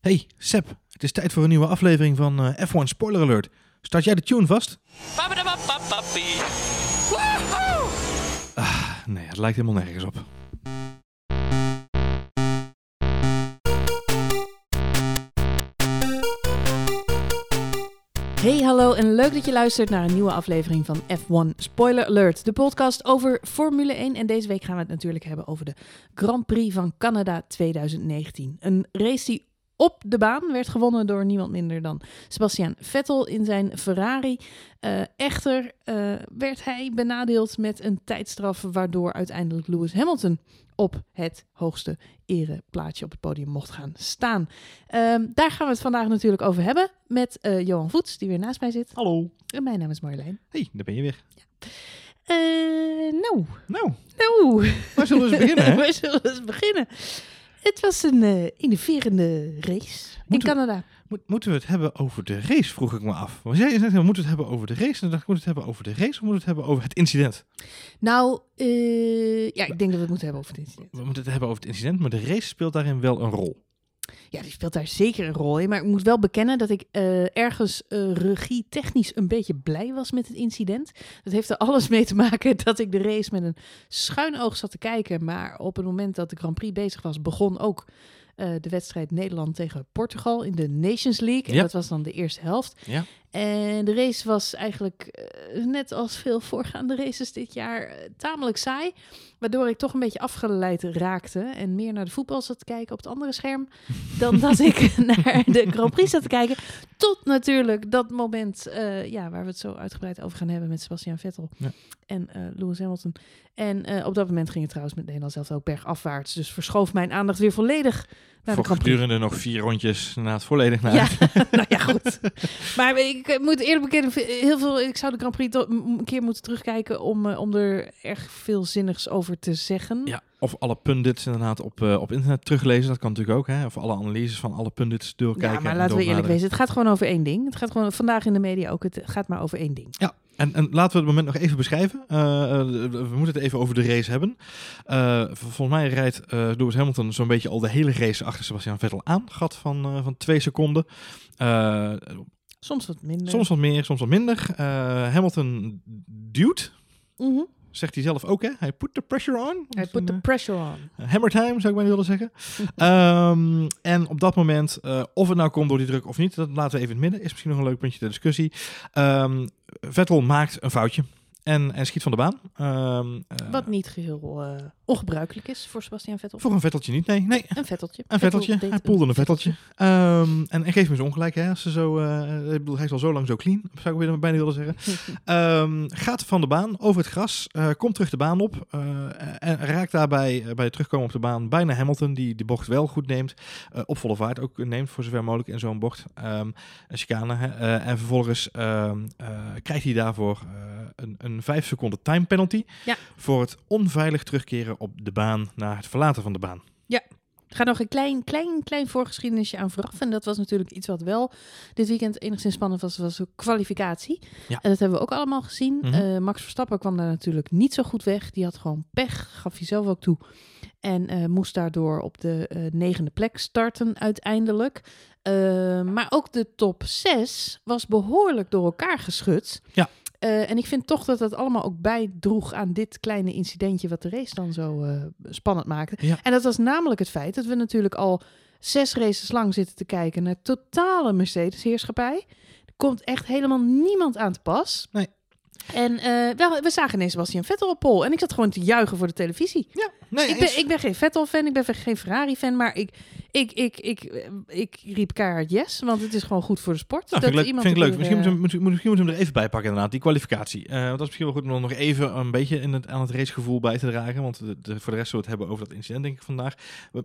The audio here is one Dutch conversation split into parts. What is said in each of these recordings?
Hey, Seb, het is tijd voor een nieuwe aflevering van eh, F1 Spoiler Alert. Start jij de tune vast? Ah, nee, het lijkt helemaal nergens op. Hey, hallo en leuk dat je luistert naar een nieuwe aflevering van F1 Spoiler Alert, de podcast over Formule 1. En deze week gaan we het natuurlijk hebben over de Grand Prix van Canada 2019. Een race die op de baan werd gewonnen door niemand minder dan Sebastian Vettel in zijn Ferrari. Eh, echter eh, werd hij benadeeld met een tijdstraf, waardoor uiteindelijk Lewis Hamilton op het hoogste ereplaatje op het podium mocht gaan staan. Ehm, daar gaan we het vandaag natuurlijk over hebben met eh, Johan Voets, die weer naast mij zit. Hallo. En mijn naam is Marjolein. Hey, daar ben je weer. Eh, nou, Nou, nou. waar zullen we eens beginnen, we zullen eens beginnen. Het was een eh innoverende race Moeten in Canada. Moet- moeten we het hebben over de race, vroeg ik me af. Want jij zei, we moeten het hebben over de race. En dan dacht ik, moet het hebben over de race of moeten we het hebben over het incident? Nou, eh, ja, ik denk dat we het moeten hebben over het incident. We moeten het hebben over het incident, maar de race speelt daarin wel een rol. Ja, die speelt daar zeker een rol in. Maar ik moet wel bekennen dat ik eh, ergens eh regie technisch een beetje blij was met het incident. Dat heeft er alles mee te maken dat ik de race met een schuin oog zat te kijken. Maar op het moment dat de Grand Prix bezig was, begon ook eh, de wedstrijd Nederland tegen Portugal in de Nations League. En dat was dan de eerste helft. Ja. En de race was eigenlijk, eh, net als veel voorgaande races dit jaar, eh, tamelijk saai. Waardoor ik toch een beetje afgeleid raakte en meer naar de voetbal zat te kijken op het andere scherm. Dan dat ik naar de Grand Prix zat te kijken. Tot natuurlijk dat moment eh, ja, waar we het zo uitgebreid over gaan hebben met Sebastian Vettel Ja. en Lewis Hamilton. En op dat moment ging het trouwens met Nederland zelf ook bergafwaarts. Dus verschoof mijn aandacht weer volledig Voor gedurende nog vier rondjes na het volledig naar. Ja, nou ja, goed. Maar ik eh, moet eerlijk bekennen, heel veel, ik zou de Grand Prix een keer moeten terugkijken om, eh, om er erg veel zinnigs over te zeggen. Ja, of alle pundits inderdaad op, eh, op internet teruglezen. Dat kan natuurlijk ook. Hè? Of alle analyses van alle pundits doorkijken. Ja, maar en laten we eerlijk wezen. Het gaat gewoon over één ding. Het gaat gewoon vandaag in de media ook. Het gaat maar over één ding. En, en laten we het moment nog even beschrijven. Eh, eh, we moeten het even over de race hebben. Eh, volgens mij rijdt eh Lewis Hamilton zo'n beetje al de hele race achter Sebastian Vettel aan. Gat van, van twee seconden. Soms wat minder. soms wat meer, soms wat minder. Hamilton duwt. Mhm. Zegt hij zelf ook, hè? Hij put the pressure on. Hij put een, the eh, pressure on. Hammer time, zou ik bijna willen zeggen. Ehm, en op dat moment, eh, of het nou komt door die druk of niet, dat laten we even in het midden. Is misschien nog een leuk puntje ter discussie. Ehm, Vettel maakt een foutje en, en schiet van de baan. Ehm, eh, Wat niet geheel eh, ongebruikelijk is voor Sebastian Vettel. Voor een Vetteltje niet, nee. nee. Een Vetteltje. Een Vetteltje. Hij poelde een Vetteltje. Ehm, en, en geef me eens ongelijk, hè. Als ze zo, eh, ik bedoel, hij is al zo lang zo clean, zou ik weer bijna willen zeggen. Ehm, gaat van de baan over het gras, eh, komt terug de baan op eh, en raakt daarbij bij het terugkomen op de baan bijna Hamilton, die de bocht wel goed neemt, op volle vaart ook neemt voor zover mogelijk in zo'n bocht, Ehm, een chicane. hè. En vervolgens krijgt hij daarvoor een, een 5 seconden time penalty Ja. voor het onveilig terugkeren op de baan naar het verlaten van de baan. Er gaat nog een klein, klein, klein voorgeschiedenisje aan vooraf. En dat was natuurlijk iets wat wel dit weekend enigszins spannend was. was de kwalificatie. Ja. En dat hebben we ook allemaal gezien. Mhm. Eh, Max Verstappen kwam daar natuurlijk niet zo goed weg. Die had gewoon pech, gaf hij zelf ook toe. En eh, moest daardoor op de eh, negende plek starten uiteindelijk. Maar ook de top 6 was behoorlijk door elkaar geschud. Ja. Eh, en ik vind toch dat dat allemaal ook bijdroeg aan dit kleine incidentje wat de race dan zo eh, spannend maakte. Ja. En dat was namelijk het feit dat we natuurlijk al zes races lang zitten te kijken naar totale Mercedes-heerschappij. Er komt echt helemaal niemand aan te pas. Nee. En eh, wel, we zagen ineens Sebastian Vettel op pol. En ik zat gewoon te juichen voor de televisie. Ja, nee, Ik ben, ik ben geen Vettel-fan, ik ben geen Ferrari-fan, maar ik, ik, ik, ik, ik riep keihard yes, want het is gewoon goed voor de sport. Nou, vind ik leuk. Vind ik leuk. weer, Misschien, eh, moeten we, misschien moeten we hem er even bij pakken inderdaad, die kwalificatie. Eh, want dat is misschien wel goed om nog even een beetje in het, aan het racegevoel bij te dragen. Want de, de- voor de rest zullen we het hebben over dat incident denk ik vandaag.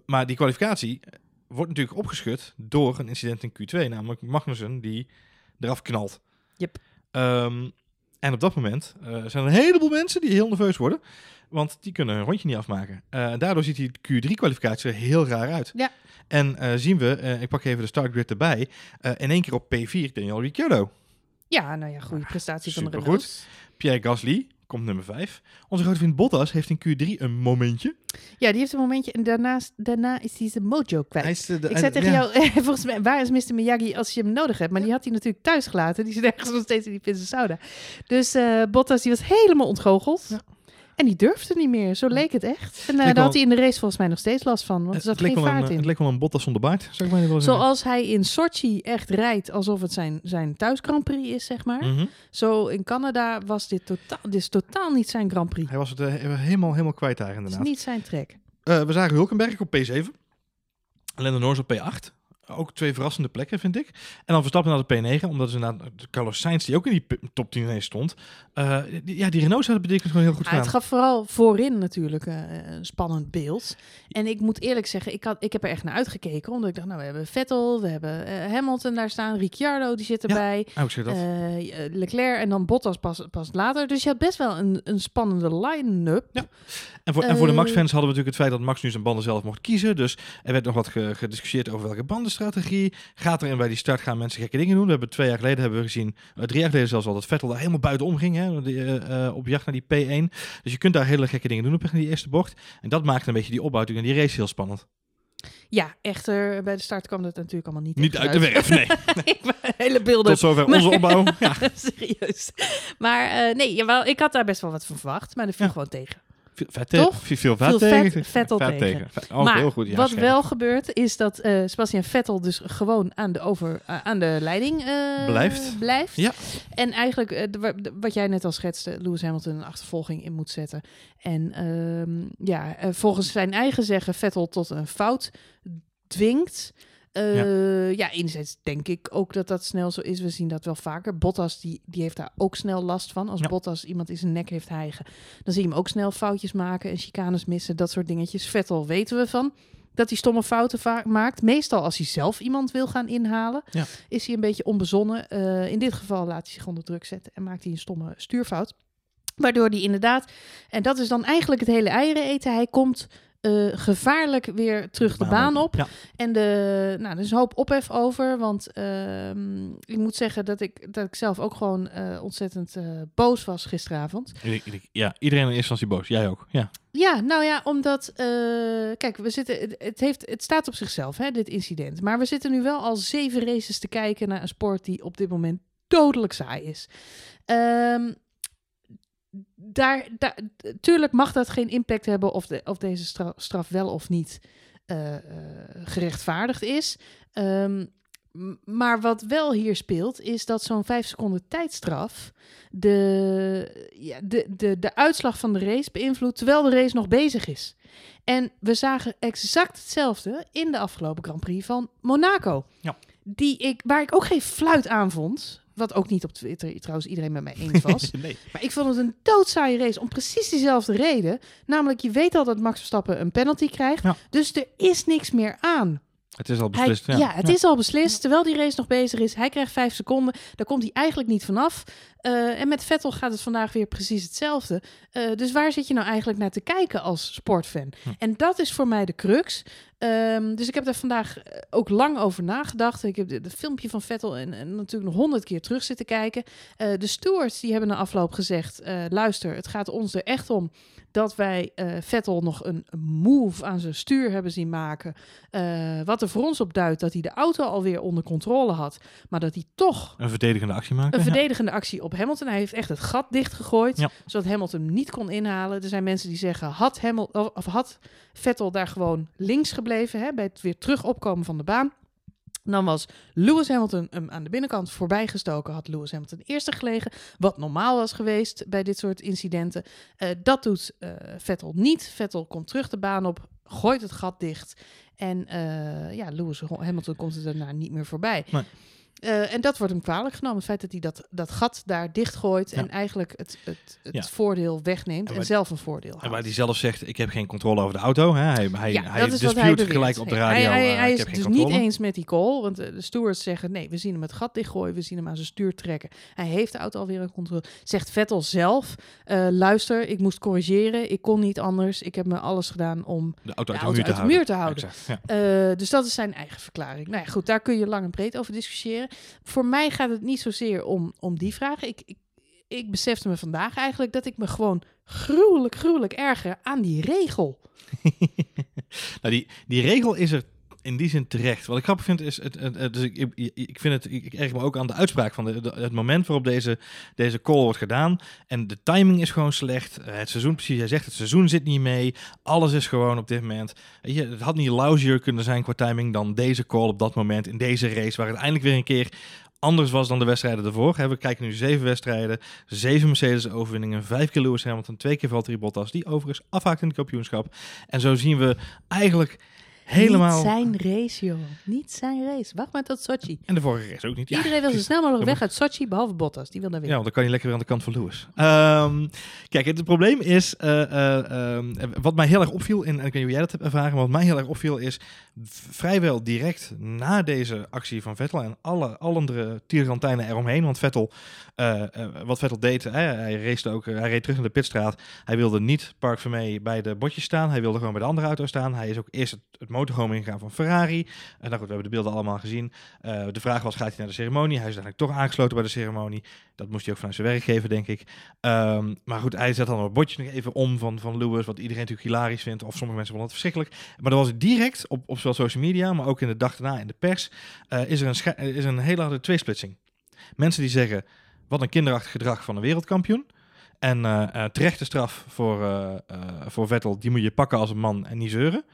Maar die kwalificatie eh, wordt natuurlijk opgeschud door een incident in Q2. Namelijk Magnussen die eraf knalt. Yep. Ehm, en op dat moment eh, zijn er een heleboel mensen die heel nerveus worden. Want die kunnen een rondje niet afmaken. Eh, daardoor ziet die Q3-kwalificatie er heel raar uit. Ja. En eh, zien we, ik pak even de startgrid erbij, in één keer op P4 Daniel Ricciardo. Ja, nou ja, goede prestatie van de. Renaults. Pierre Gasly komt nummer 5. Onze grote vriend Bottas heeft in Q3 een momentje. Ja, die heeft een momentje en daarnaast, daarna is hij zijn mojo kwijt. Hij is de, de- Ik zei tegen ja. jou, volgens mij, waar is Mr. Miyagi als je hem nodig hebt? Maar die had hij natuurlijk thuis gelaten. Die zit ergens nog steeds in die sauda. Dus eh, Bottas, die was helemaal ontgoocheld. Ja. En die durfde niet meer. Zo leek het echt. En eh, leek daar had hij in de race volgens mij nog steeds last van. Want er Het, zat geen een, vaart in. het leek wel een Bottas zonder baard, zeggen. Zoals hij in Sochi echt rijdt alsof het zijn, zijn thuis Grand Prix is, zeg maar. Mhm. Zo in Canada was dit totaal, dit is totaal niet zijn Grand Prix. Hij was het eh, helemaal, helemaal kwijt daar Het is inderdaad. niet zijn trek. Eh, we zagen Hulkenberg op P7. Lando Norris op P8. Ook twee verrassende plekken, vind ik. En dan Verstappen naar de P9, omdat ze naar Carlos Sainz, die ook in die top 10 ineens stond. eh, die- ja, die Renaults hadden betekend gewoon heel goed Ja, het gedaan. gaf vooral voorin natuurlijk eh, een spannend beeld. En ik moet eerlijk zeggen, ik, had, ik heb er echt naar uitgekeken. Omdat ik dacht, nou, we hebben Vettel, we hebben eh, Hamilton daar staan. Ricciardo, die zit erbij. Ik zeg dat. Leclerc en dan Bottas pas, pas later. Dus je had best wel een, een spannende line-up. Ja. en, voor, en voor de Max-fans hadden we natuurlijk het feit dat Max nu zijn banden zelf mocht kiezen. Dus er werd nog wat ge- gediscussieerd over welke bandenstrategie. Gaat er in bij die start gaan mensen gekke dingen doen? We hebben twee jaar geleden hebben we gezien, eh, drie jaar geleden zelfs al, dat Vettel daar helemaal buitenom ging. Hè, eh, eh, op jacht naar die P1. Dus je kunt daar hele gekke dingen doen op die eerste bocht. En dat maakte een beetje die opbouwing en die race heel spannend. Ja, echter, bij de start kwam dat natuurlijk allemaal niet Niet uit de werf, nee. Hele beelden Tot zover onze opbouw. Ja. Serieus. Maar eh, nee, jawel, ik had daar best wel wat van verwacht. Maar dat viel Ja. gewoon tegen. Veel vet, Toch? Veel, vet tegen. vet- Vettel tegen. Vet- Oh, maar heel goed. Ja, wat scherp. wel gebeurt, is dat eh Sebastian Vettel dus gewoon aan de, over, eh, aan de leiding eh, Blijft. blijft. Ja. En eigenlijk, de- wat jij net al schetste, Lewis Hamilton een achtervolging in moet zetten. En ehm, ja, volgens zijn eigen zeggen Vettel tot een fout dwingt. Eh, ja. enerzijds denk ik ook dat dat snel zo is. We zien dat wel vaker. Bottas, die, die heeft daar ook snel last van. Als Ja. Bottas iemand in zijn nek heeft hijgen, dan zie je hem ook snel foutjes maken en chicanes missen, dat soort dingetjes. Vettel weten we van. Dat hij stomme fouten vaak maakt. Meestal als hij zelf iemand wil gaan inhalen, Ja. is hij een beetje onbezonnen. Eh, in dit geval laat hij zich onder druk zetten en maakt hij een stomme stuurfout. Waardoor hij inderdaad, en dat is dan eigenlijk het hele eieren eten, hij komt eh, gevaarlijk weer terug de baan op. Ja. En de, nou, er is een hoop ophef over, want ehm, ik moet zeggen dat ik, dat ik zelf ook gewoon eh, ontzettend eh, boos was gisteravond. Ja, iedereen in eerste instantie boos. Jij ook. Ja. Ja, nou ja, omdat, kijk, we zitten, het, het, heeft, het staat op zichzelf, hè, dit incident. Maar we zitten nu wel al zeven races te kijken naar een sport die op dit moment dodelijk saai is. Ehm, daar, daar, tuurlijk mag dat geen impact hebben of, de, of deze stra- straf wel of niet eh, eh, gerechtvaardigd is. Ehm, maar wat wel hier speelt, is dat zo'n vijf seconden tijdstraf de, ja, de, de, de uitslag van de race beïnvloedt terwijl de race nog bezig is. En we zagen exact hetzelfde in de afgelopen Grand Prix van Monaco. Ja. Die ik, waar ik ook geen fluit aan vond. Wat ook niet op Twitter trouwens iedereen met mij eens was. nee. Maar ik vond het een doodzaaie race om precies diezelfde reden. Namelijk, je weet al dat Max Verstappen een penalty krijgt. Ja. Dus er is niks meer aan. Het is al Hij- beslist. ja. het is al beslist. Terwijl die race nog bezig is. Hij krijgt vijf seconden. Daar komt hij eigenlijk niet vanaf. Eh en met Vettel gaat het vandaag weer precies hetzelfde. Eh, dus waar zit je nou eigenlijk naar te kijken als sportfan? Hm. En dat is voor mij de crux. Ehm, dus ik heb daar vandaag eh, ook lang over nagedacht. Ik heb het filmpje van Vettel en, en natuurlijk nog honderd keer terug zitten kijken. Eh, de stewards die hebben na afloop gezegd: eh, luister, het gaat ons er echt om dat wij Vettel nog een move aan zijn stuur hebben zien maken. Wat er voor ons op duidt dat hij de auto alweer onder controle had. Maar dat hij toch Een verdedigende actie maken. een ja. verdedigende actie op Hamilton. Hij heeft echt het gat dichtgegooid, Ja. zodat Hamilton hem niet kon inhalen. Er zijn mensen die zeggen, had, Hamil of had Vettel daar gewoon links gebleven, hè, bij het weer terug opkomen van de baan. Dan was Lewis Hamilton hem aan de binnenkant voorbij gestoken. Had Lewis Hamilton eerste gelegen. Wat normaal was geweest bij dit soort incidenten. Eh, dat doet eh, Vettel niet. Vettel komt terug de baan op. Gooit het gat dicht. En eh, ja, Lewis Hamilton komt er daarna niet meer voorbij. Eh, en dat wordt hem kwalijk genomen. Het feit dat hij dat, dat gat daar dichtgooit. Ja. En eigenlijk het, het, het Ja. voordeel wegneemt. En En, zelf een voordeel En houdt. waar hij zelf zegt, ik heb geen controle over de auto. Hè? Hij, hij, Ja, hij dispute gelijk op de radio. Hij, hij, eh, hij is dus niet eens met die call. Want eh, de stewards zeggen, nee, we zien hem het gat dichtgooien. We zien hem aan zijn stuur trekken. Hij heeft de auto alweer in controle. Zegt Vettel zelf, luister, ik moest corrigeren. Ik kon niet anders. Ik heb me alles gedaan om... De auto uit de auto muur te uit de houden. muur te houden. Exact, ja. Dus dat is zijn eigen verklaring. Nou ja, goed, daar kun je lang en breed over discussiëren. Voor mij gaat het niet zozeer om, om die vragen. Ik, ik, ik besefte me vandaag eigenlijk dat ik me gewoon gruwelijk, gruwelijk erger aan die regel. nou, die, die regel is er in die zin terecht. Wat ik grappig vind is, het, het, dus ik, ik, vind het, ik, erg me ook aan de uitspraak van de, het moment waarop deze, deze call wordt gedaan. En de timing is gewoon slecht. Eh, Het seizoen, precies, jij zegt het seizoen zit niet mee. Alles is gewoon op dit moment. Je, het had niet lousier kunnen zijn qua timing dan deze call op dat moment in deze race, waar het eindelijk weer een keer anders was dan de wedstrijden ervoor. We kijken nu zeven wedstrijden, zeven Mercedes-overwinningen, vijf keer Lewis Hamilton, twee keer Valtteri Bottas, die overigens afhaakt in het kampioenschap. En zo zien we eigenlijk helemaal... Niet zijn race, joh. Niet zijn race. Wacht maar tot Sochi. En de vorige race ook niet. Ja, Iedereen wil zo snel mogelijk weg uit Sochi, behalve Bottas. Die wil daar Ja, weer. want dan kan je lekker weer aan de kant van Lewis. Ehm, kijk, het probleem is, eh, eh, ehm, wat mij heel erg opviel, en, en ik weet niet hoe jij dat hebt ervaren, maar wat mij heel erg opviel is, vrijwel direct na deze actie van Vettel en alle, alle andere tiergantijnen eromheen, want Vettel, eh, wat Vettel deed, hij, race ook, hij reed terug naar de pitstraat, hij wilde niet Park Vermee bij de botjes staan, hij wilde gewoon bij de andere auto staan, hij is ook eerst het, het motorhome ingegaan van Ferrari, en nou goed, we hebben de beelden allemaal gezien. Eh, de vraag was, gaat hij naar de ceremonie? Hij is eigenlijk toch aangesloten bij de ceremonie. Dat moest hij ook vanuit zijn werkgever, denk ik. Ehm, maar goed, hij zet dan een bordje nog even om van, van Lewis, wat iedereen natuurlijk hilarisch vindt. Of sommige mensen vonden het verschrikkelijk. Maar dan was direct op, op zowel social media, maar ook in de dag daarna in de pers, eh, is er een, is een hele harde tweesplitsing. Mensen die zeggen, wat een kinderachtig gedrag van een wereldkampioen. En eh, terechte straf voor, eh, voor Vettel, die moet je pakken als een man en niet zeuren.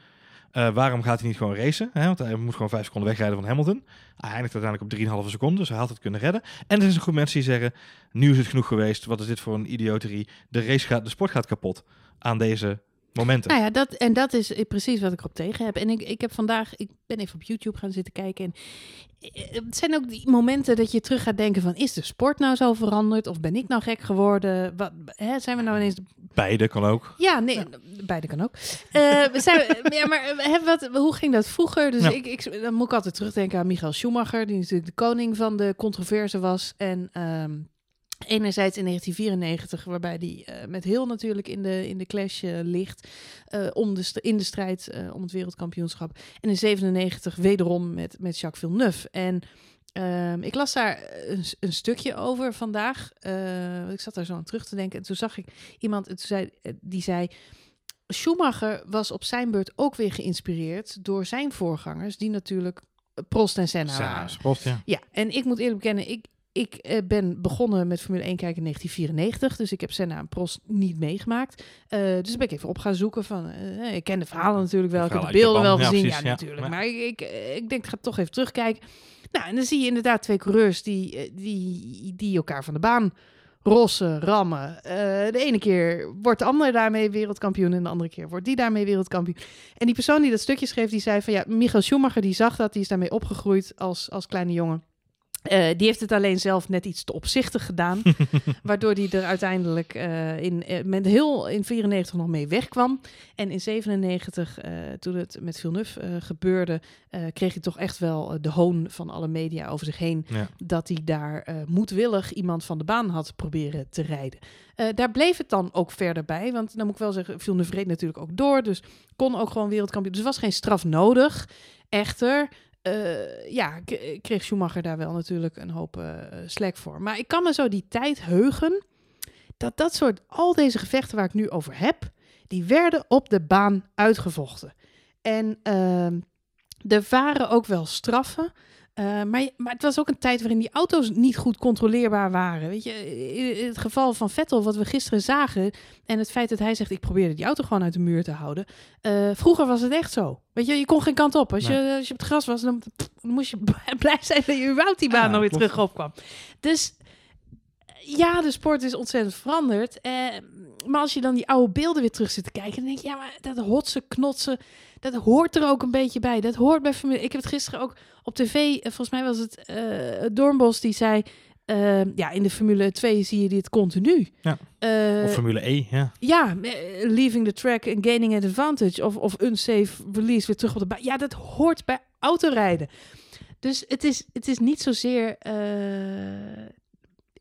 Eh, waarom gaat hij niet gewoon racen? Hè? Want hij moet gewoon vijf seconden wegrijden van Hamilton. Hij eindigt uiteindelijk op 3,5 seconden, dus hij had het kunnen redden. En er is een groep mensen die zeggen, nu is het genoeg geweest. Wat is dit voor een idioterie? De race gaat, de sport gaat kapot aan deze momenten. Nou ja, dat, en dat is precies wat ik erop tegen heb. En ik, ik heb vandaag, ik ben even op YouTube gaan zitten kijken. En eh, het zijn ook die momenten dat je terug gaat denken van, is de sport nou zo veranderd? Of ben ik nou gek geworden? Wat, hè, zijn we nou ineens Beide kan ook. Ja, nee, beide kan ook. Eh, we zijn, ja, maar eh, hè, wat, hoe ging dat vroeger? Dus Ja. ik, ik, dan moet ik altijd terugdenken aan Michael Schumacher, die natuurlijk de koning van de controverse was. En ehm, enerzijds in 1994, waarbij die eh, met heel natuurlijk in de, in de clash eh, ligt, eh, om de, in de strijd om het wereldkampioenschap. En in 97 wederom met, met Jacques Villeneuve. En Ehm, ik las daar een, een stukje over vandaag. Ik zat daar zo aan terug te denken. En toen zag ik iemand en toen zei, die zei... Schumacher was op zijn beurt ook weer geïnspireerd door zijn voorgangers... die natuurlijk Prost en Senna waren. Ja, Prost, ja. Ja, en ik moet eerlijk bekennen, ik, ik eh, ben begonnen met Formule 1 kijken in 1994. Dus ik heb Senna en Prost niet meegemaakt. Eh, dus ben ik even op gaan zoeken van... eh, ik ken de verhalen natuurlijk wel, ik heb de beelden wel gezien. Ja, precies, ja. natuurlijk. Ja. Maar ik, ik, denk, ik ga toch even terugkijken. Nou, en dan zie je inderdaad twee coureurs die, die, die elkaar van de baan rossen, rammen. De ene keer wordt de ander daarmee wereldkampioen en de andere keer wordt die daarmee wereldkampioen. En die persoon die dat stukje schreef, die zei van ja, Michael Schumacher die zag dat, die is daarmee opgegroeid als, als kleine jongen. Eh, die heeft het alleen zelf net iets te opzichtig gedaan, waardoor hij er uiteindelijk eh, in, eh, met heel in 94 nog mee wegkwam. En in 97, eh, toen het met Villeneuve gebeurde, kreeg hij toch echt wel de hoon van alle media over zich heen Ja. dat hij daar moedwillig iemand van de baan had proberen te rijden. Daar bleef het dan ook verder bij, want dan moet ik wel zeggen, Villeneuve reed natuurlijk ook door, dus kon ook gewoon wereldkampioen. Dus er was geen straf nodig. Echter, eh, ja, k- kreeg Schumacher daar wel natuurlijk een hoop eh slack voor. Maar ik kan me zo die tijd heugen dat dat soort, al deze gevechten waar ik nu over heb, die werden op de baan uitgevochten. En ehm, er waren ook wel straffen. Eh, maar, maar het was ook een tijd waarin die auto's niet goed controleerbaar waren. Weet je, in het geval van Vettel, wat we gisteren zagen, en het feit dat hij zegt: Ik probeerde die auto gewoon uit de muur te houden. eh, vroeger was het echt zo. Weet je, je kon geen kant op. Als, je, als je op het gras was, dan, dan moest je blij zijn dat je überhaupt die baan Ja, nog weer klopt. terug opkwam. Dus ja, de sport is ontzettend veranderd. Eh, maar als je dan die oude beelden weer terug zit te kijken, dan denk je, ja, maar dat hotsen, knotsen, dat hoort er ook een beetje bij. Dat hoort bij Formule. Ik heb het gisteren ook op tv, eh, volgens mij was het eh Doornbos die zei, eh, ja, in de Formule 2 zie je dit continu. Ja. Of Formule E, ja. ja, leaving the track and gaining an advantage. Of, of unsafe release weer terug op de baan. Ja, dat hoort bij autorijden. Dus het is, het is niet zozeer...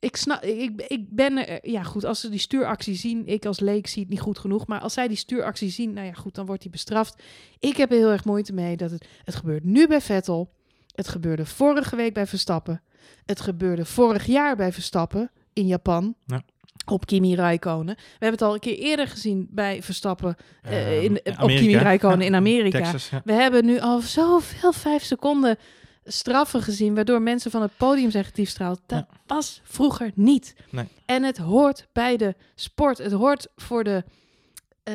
ik, snap, ik, ik ben er... Ja, goed, als ze die stuuractie zien... Ik als leek zie het niet goed genoeg. Maar als zij die stuuractie zien... Nou ja, goed, dan wordt hij bestraft. Ik heb er heel erg moeite mee dat het... Het gebeurt nu bij Vettel. Het gebeurde vorige week bij Verstappen. Het gebeurde vorig jaar bij Verstappen. in Japan. Ja. Op Kimi Räikkönen. We hebben het al een keer eerder gezien bij Verstappen. eh, Ehm, in, op. Kimi Räikkönen in Amerika. Texas, ja. We hebben nu al zoveel vijf seconden straffen gezien, waardoor mensen van het podium zijn getiefstraald. Dat was vroeger niet. Nee. En het hoort bij de sport. Het hoort voor de. eh,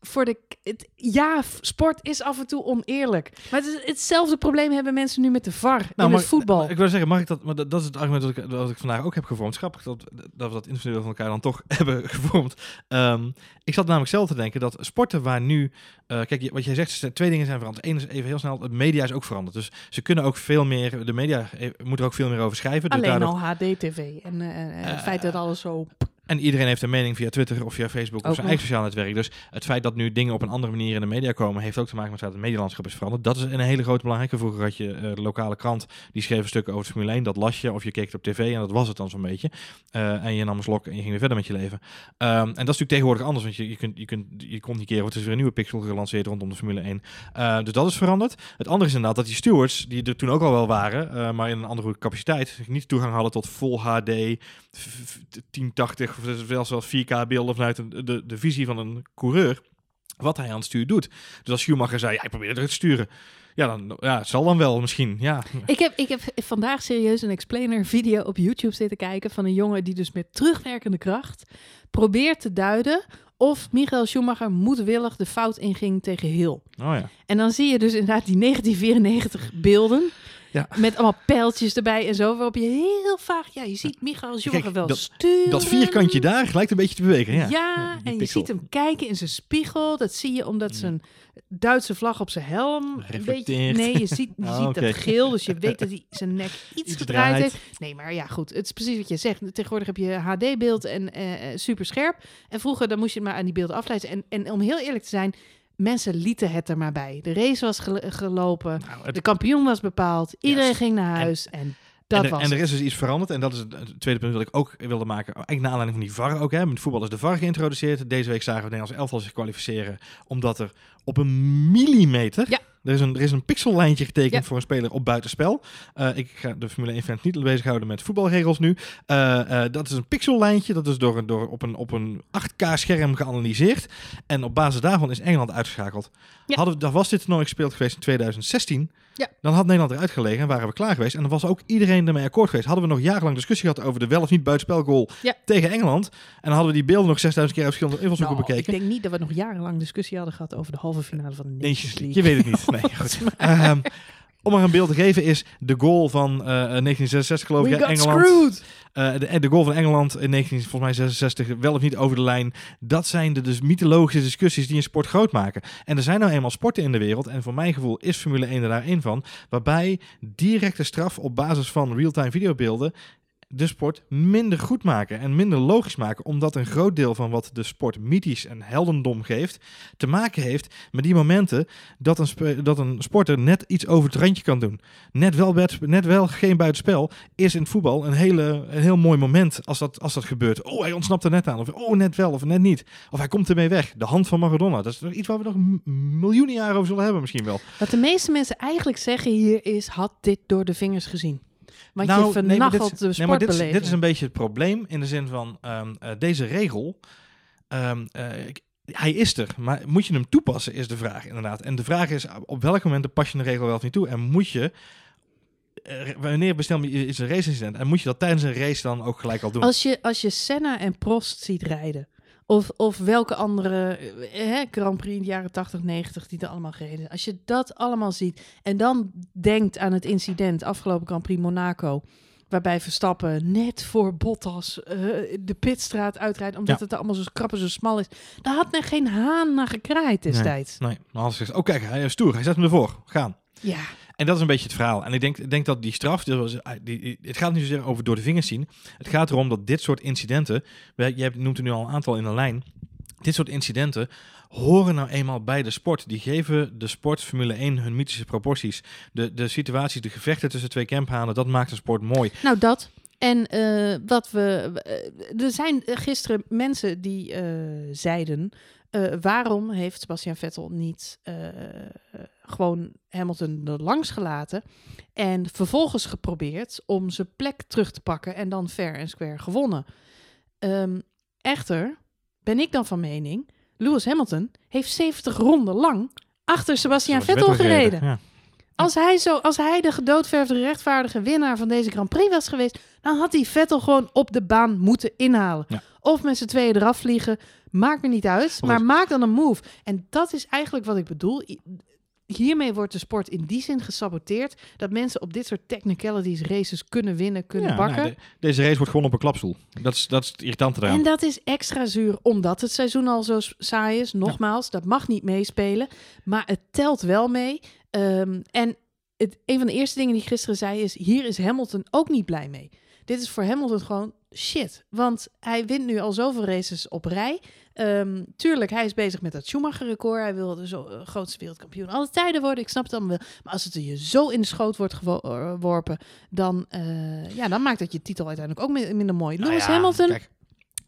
voor de het, ja, sport is af en toe oneerlijk. Maar het is, hetzelfde probleem hebben mensen nu met de VAR in mag- het voetbal. Ik wil zeggen, mag ik dat, maar dat, dat is het argument dat ik, dat ik vandaag ook heb gevormd. Grappig dat, dat we dat individueel van elkaar dan toch hebben gevormd. Ehm, ik zat namelijk zelf te denken dat sporten waar nu, eh, kijk, wat jij zegt, twee dingen zijn veranderd. Eén is even heel snel, het media is ook veranderd. Dus ze kunnen ook veel meer, de media eh, moet er ook veel meer over schrijven. Dus Alleen daardoor- al HD-TV. En eh, eh, het Eh, feit dat alles zo... En iedereen heeft een mening via Twitter of via Facebook Ook of zijn eigen sociaal netwerk. Dus het feit dat nu dingen op een andere manier in de media komen, heeft ook te maken met dat het medialandschap is veranderd. Dat is een hele grote belangrijke. Vroeger had je eh, de lokale krant, die schreef een stuk over de Formule 1. Dat las je of je keek het op tv en dat was het dan zo'n beetje. Eh, en je nam een slok en je ging weer verder met je leven. Ehm, en dat is natuurlijk tegenwoordig anders, want je, je, kunt, je, kunt, je komt die keer, het is weer een nieuwe pixel gelanceerd rondom de Formule 1. Eh, dus dat is veranderd. Het andere is inderdaad dat die stewards, die er toen ook al wel waren, maar in een andere capaciteit, niet toegang hadden tot full HD, 1080 of zelfs wel 4K beelden vanuit de, de, de visie van een coureur, wat hij aan het stuur doet. Dus als Schumacher zei, ja, ik probeer het te sturen. Ja, dan, ja, het zal dan wel misschien. Ja, Ik heb, ik heb vandaag serieus een explainer video op YouTube zitten kijken van een jongen die dus met terugwerkende kracht probeert te duiden of Michael Schumacher moedwillig de fout inging tegen Hill. oh ja. En dan zie je dus inderdaad die 1994 beelden. Ja. Met allemaal pijltjes erbij en zo. Waarop je heel vaag... Ja, je ziet Michael Schumacher wel dat- sturen. Dat vierkantje daar lijkt een beetje te bewegen. Ja, Ja, en je ziet hem kijken in zijn spiegel. Dat zie je omdat zijn Duitse vlag op zijn helm... Reflecteert. nee, je ziet, je Ah, ziet het geel. Dus je weet dat hij zijn nek iets, Iets gedraaid draait. heeft. Nee, maar ja, goed. Het is precies wat je zegt. Tegenwoordig heb je HD-beeld en eh, eh, super scherp. En vroeger dan moest je het maar aan die beelden afleiden. En, en om heel eerlijk te zijn... Mensen lieten het er maar bij. De race was gel- gelopen. Nou, het- De kampioen was bepaald. Iedereen ging naar huis. En, dat en, er, was en er is dus iets veranderd. En dat is het, tweede punt dat ik ook wilde maken. Eigenlijk naar aanleiding van die VAR ook. Hè. Met voetbal is de VAR geïntroduceerd. Deze week zagen we Nederlands elftal zich kwalificeren. Omdat er op een millimeter... Ja. Er is, een, er is een pixellijntje getekend Ja. voor een speler op buitenspel. Eh, ik ga de Formule 1 fans niet bezighouden met voetbalregels nu. Eh, eh, dat is een pixellijntje. Dat is door, door op, een, op een 8K scherm geanalyseerd. En op basis daarvan is Engeland uitgeschakeld. Ja. Hadden, we- was dit toernooi gespeeld geweest in 2016. Ja. Dan had Nederland eruit gelegen en waren we klaar geweest. En dan was ook iedereen ermee akkoord geweest. Hadden we nog jarenlang discussie gehad over de wel of niet buitenspelgoal tegen Engeland. En dan hadden we die beelden nog 6000 keer uit verschillende invalshoeken Nou, bekeken. Ik denk niet dat we nog jarenlang discussie hadden gehad over de halve finale van de Nations League. Je weet het niet. Nee, goed. Ehm, om maar een beeld te geven is de goal van eh, 1966 geloof ik. Engeland. Eh, de, de goal van Engeland in 1966 wel of niet over de lijn. Dat zijn de dus mythologische discussies die een sport groot maken. En er zijn nou eenmaal sporten in de wereld. En voor mijn gevoel is Formule 1 er daar één van. Waarbij directe straf op basis van real-time videobeelden de sport minder goed maken en minder logisch maken. Omdat een groot deel van wat de sport mythisch en heldendom geeft, te maken heeft met die momenten dat een, dat een sporter net iets over het randje kan doen. Net wel, net wel geen buitenspel is in het voetbal een, hele, een heel mooi moment als dat, als dat gebeurt. Oh, hij ontsnapt er net aan. Of oh, net wel of net niet. Of hij komt ermee weg. De hand van Maradona. Dat is iets waar we nog miljoenen jaren over zullen hebben misschien wel. Wat de meeste mensen eigenlijk zeggen hier is, had dit door de vingers gezien. Want je Nou, nee, maar vernachelt dit, de nee, maar dit, is, dit is een beetje het probleem in de zin van ehm, eh, deze regel. ehm, eh, hij is er, maar moet je hem toepassen is de vraag inderdaad. En de vraag is op welk moment pas je een regel wel of niet toe en moet je eh, wanneer bestel je is een race incident en moet je dat tijdens een race dan ook gelijk al doen? Als je, als je Senna en Prost ziet rijden, of, of welke andere eh, hè, Grand Prix in de jaren 80, 90 die er allemaal gereden zijn. Als je dat allemaal ziet en dan denkt aan het incident afgelopen Grand Prix Monaco, waarbij Verstappen net voor Bottas eh, de pitstraat uitrijdt, omdat Ja. het er allemaal zo krap en zo smal is. Daar had men geen haan naar gekraaid destijds. Nee, maar als je zegt, oh kijk, hij is stoer, hij zet hem ervoor, gaan. Ja, En dat is een beetje het verhaal. En ik denk, ik denk dat die straf, was- die, het gaat niet zozeer over door de vingers zien. Het gaat erom dat dit soort incidenten, hebt- noemt er nu al een aantal in de lijn, dit soort incidenten horen nou eenmaal bij de sport. Die geven de sport Formule 1 hun mythische proporties. De, de situaties, de gevechten tussen twee camphanen, dat maakt een sport mooi. Nou, dat. En eh, wat we. eh, er zijn gisteren mensen die eh, zeiden. Eh, waarom heeft Sebastian Vettel niet eh, gewoon Hamilton er langs gelaten en vervolgens geprobeerd om zijn plek terug te pakken en dan fair en square gewonnen? Ehm, echter ben ik dan van mening, Lewis Hamilton heeft 70 ronden lang achter Sebastian Vettel gereden. Ja. Als hij, zo, als hij de gedoodverfde rechtvaardige winnaar van deze Grand Prix was geweest, dan had hij Vettel gewoon op de baan moeten inhalen. Ja. Of met z'n tweeën eraf vliegen. Maakt me niet uit, Maar maak dan een move. En dat is eigenlijk wat ik bedoel. Hiermee wordt de sport in die zin gesaboteerd dat mensen op dit soort technicalities races kunnen winnen, kunnen Ja, bakken. nou, de- deze race wordt gewoon op een klapstoel. Dat is, dat is het irritante eraan. En dat is extra zuur, omdat het seizoen al zo saai is. Nogmaals, dat mag niet meespelen. Maar het telt wel mee. Ehm, en het, een van de eerste dingen die gisteren zei is... hier is Hamilton ook niet blij mee. Dit is voor Hamilton gewoon shit. Want hij wint nu al zoveel races op rij. Ehm, tuurlijk, hij is bezig met dat Schumacher-record. Hij wil de zo, eh, grootste wereldkampioen alle tijden worden. Ik snap het allemaal wel. Maar als het er je zo in de schoot wordt geworpen... dan, eh, ja, dan maakt dat je titel uiteindelijk ook mi- minder mooi. Nou Lewis ja, Hamilton kijk,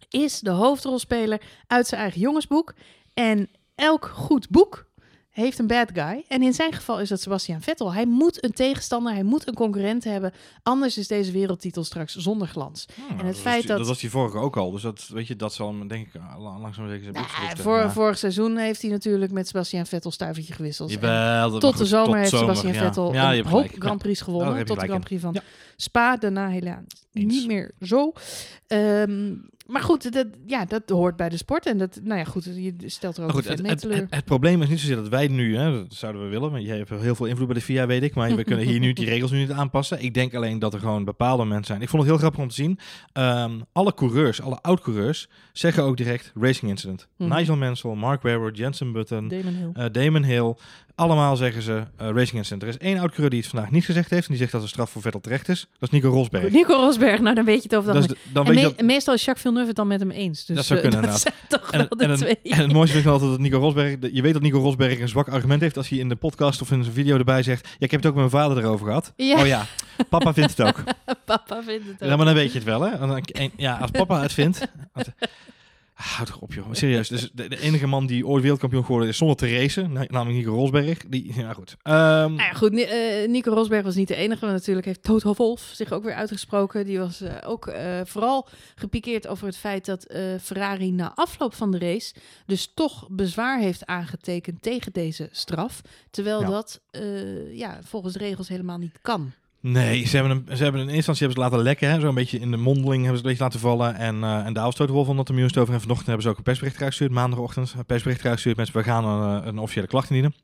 is de hoofdrolspeler uit zijn eigen jongensboek. En elk goed boek heeft een bad guy. En in zijn geval is dat Sebastian Vettel. Hij moet een tegenstander, hij moet een concurrent hebben. Anders is deze wereldtitel straks zonder glans. hmm, en het feit dat- dat was die vorige ook al. Dus dat, weet je, dat zal hem, denk ik, langzaam zeker zijn voor, maar- vorig seizoen heeft hij natuurlijk met Sebastian Vettel stuivertje gewisseld. Tot de zomer tot heeft zomer, Sebastian ja. Vettel een hoop. Grand Prix gewonnen. tot de Grand Prix van. Spa, daarna helaas niet meer zo. Ehm, maar goed, dat, ja, dat hoort bij de sport. En dat, nou ja, goed, je stelt er ook Maar goed, een het, het, het, het probleem is niet zozeer dat wij nu, hè, dat zouden we willen, want jij hebt heel veel invloed bij de FIA, weet ik, maar we kunnen hier nu die regels nu niet aanpassen. Ik denk alleen dat er gewoon bepaalde mensen zijn. Ik vond het heel grappig om te zien. Ehm, alle coureurs, alle oud-coureurs, zeggen ook direct racing incident. Mhm. Nigel Mansell, Mark Webber, Jensen Button, Damon Hill. eh, Damon Hill, allemaal zeggen ze eh, racing incident. Er is één oud-coureur die het vandaag niet gezegd heeft en die zegt dat de straf voor Vettel terecht is. Dat is Nico Rosberg. Nico Rosberg, nou dan weet je het over dat. Dat is de- dan en weet me- dat, meestal is Jacques Villeneuve het dan met hem eens. Dus Dat zou eh, kunnen, dat zijn toch En, wel de en, twee. en het mooiste vind ik wel altijd dat Nico Rosberg... Je weet dat Nico Rosberg een zwak argument heeft als hij in de podcast of in zijn video erbij zegt... Ja, ik heb het ook met mijn vader erover gehad. Ja. Oh ja, papa vindt het ook. Papa vindt het ook. Ja, maar dan weet je het wel, hè. En ja, als papa het vindt... Ah, Houd toch op, joh. Serieus. Dus de, de enige man die ooit wereldkampioen geworden is zonder te racen. na- Namelijk Nico Rosberg. Die, ja, goed. Ehm, Nou ja, goed, Ni- eh, Nico Rosberg was niet de enige. Want natuurlijk heeft Toto Wolff zich ook weer uitgesproken. Die was eh, ook eh, vooral gepikeerd over het feit dat Ferrari na afloop van de race... dus toch bezwaar heeft aangetekend tegen deze straf. Terwijl Ja. dat ja, volgens de regels helemaal niet kan. Nee, ze hebben, hem, ze hebben in instantie hebben ze laten lekken. Hè? Zo'n beetje in de mondeling hebben ze het licht laten vallen. En, eh en daar stoot van dat de nieuws over. En vanochtend hebben ze ook een persbericht eruit gestuurd. Maandagochtend een persbericht eruit gestuurd. Mensen, we gaan een, eh, een officiële klacht indienen.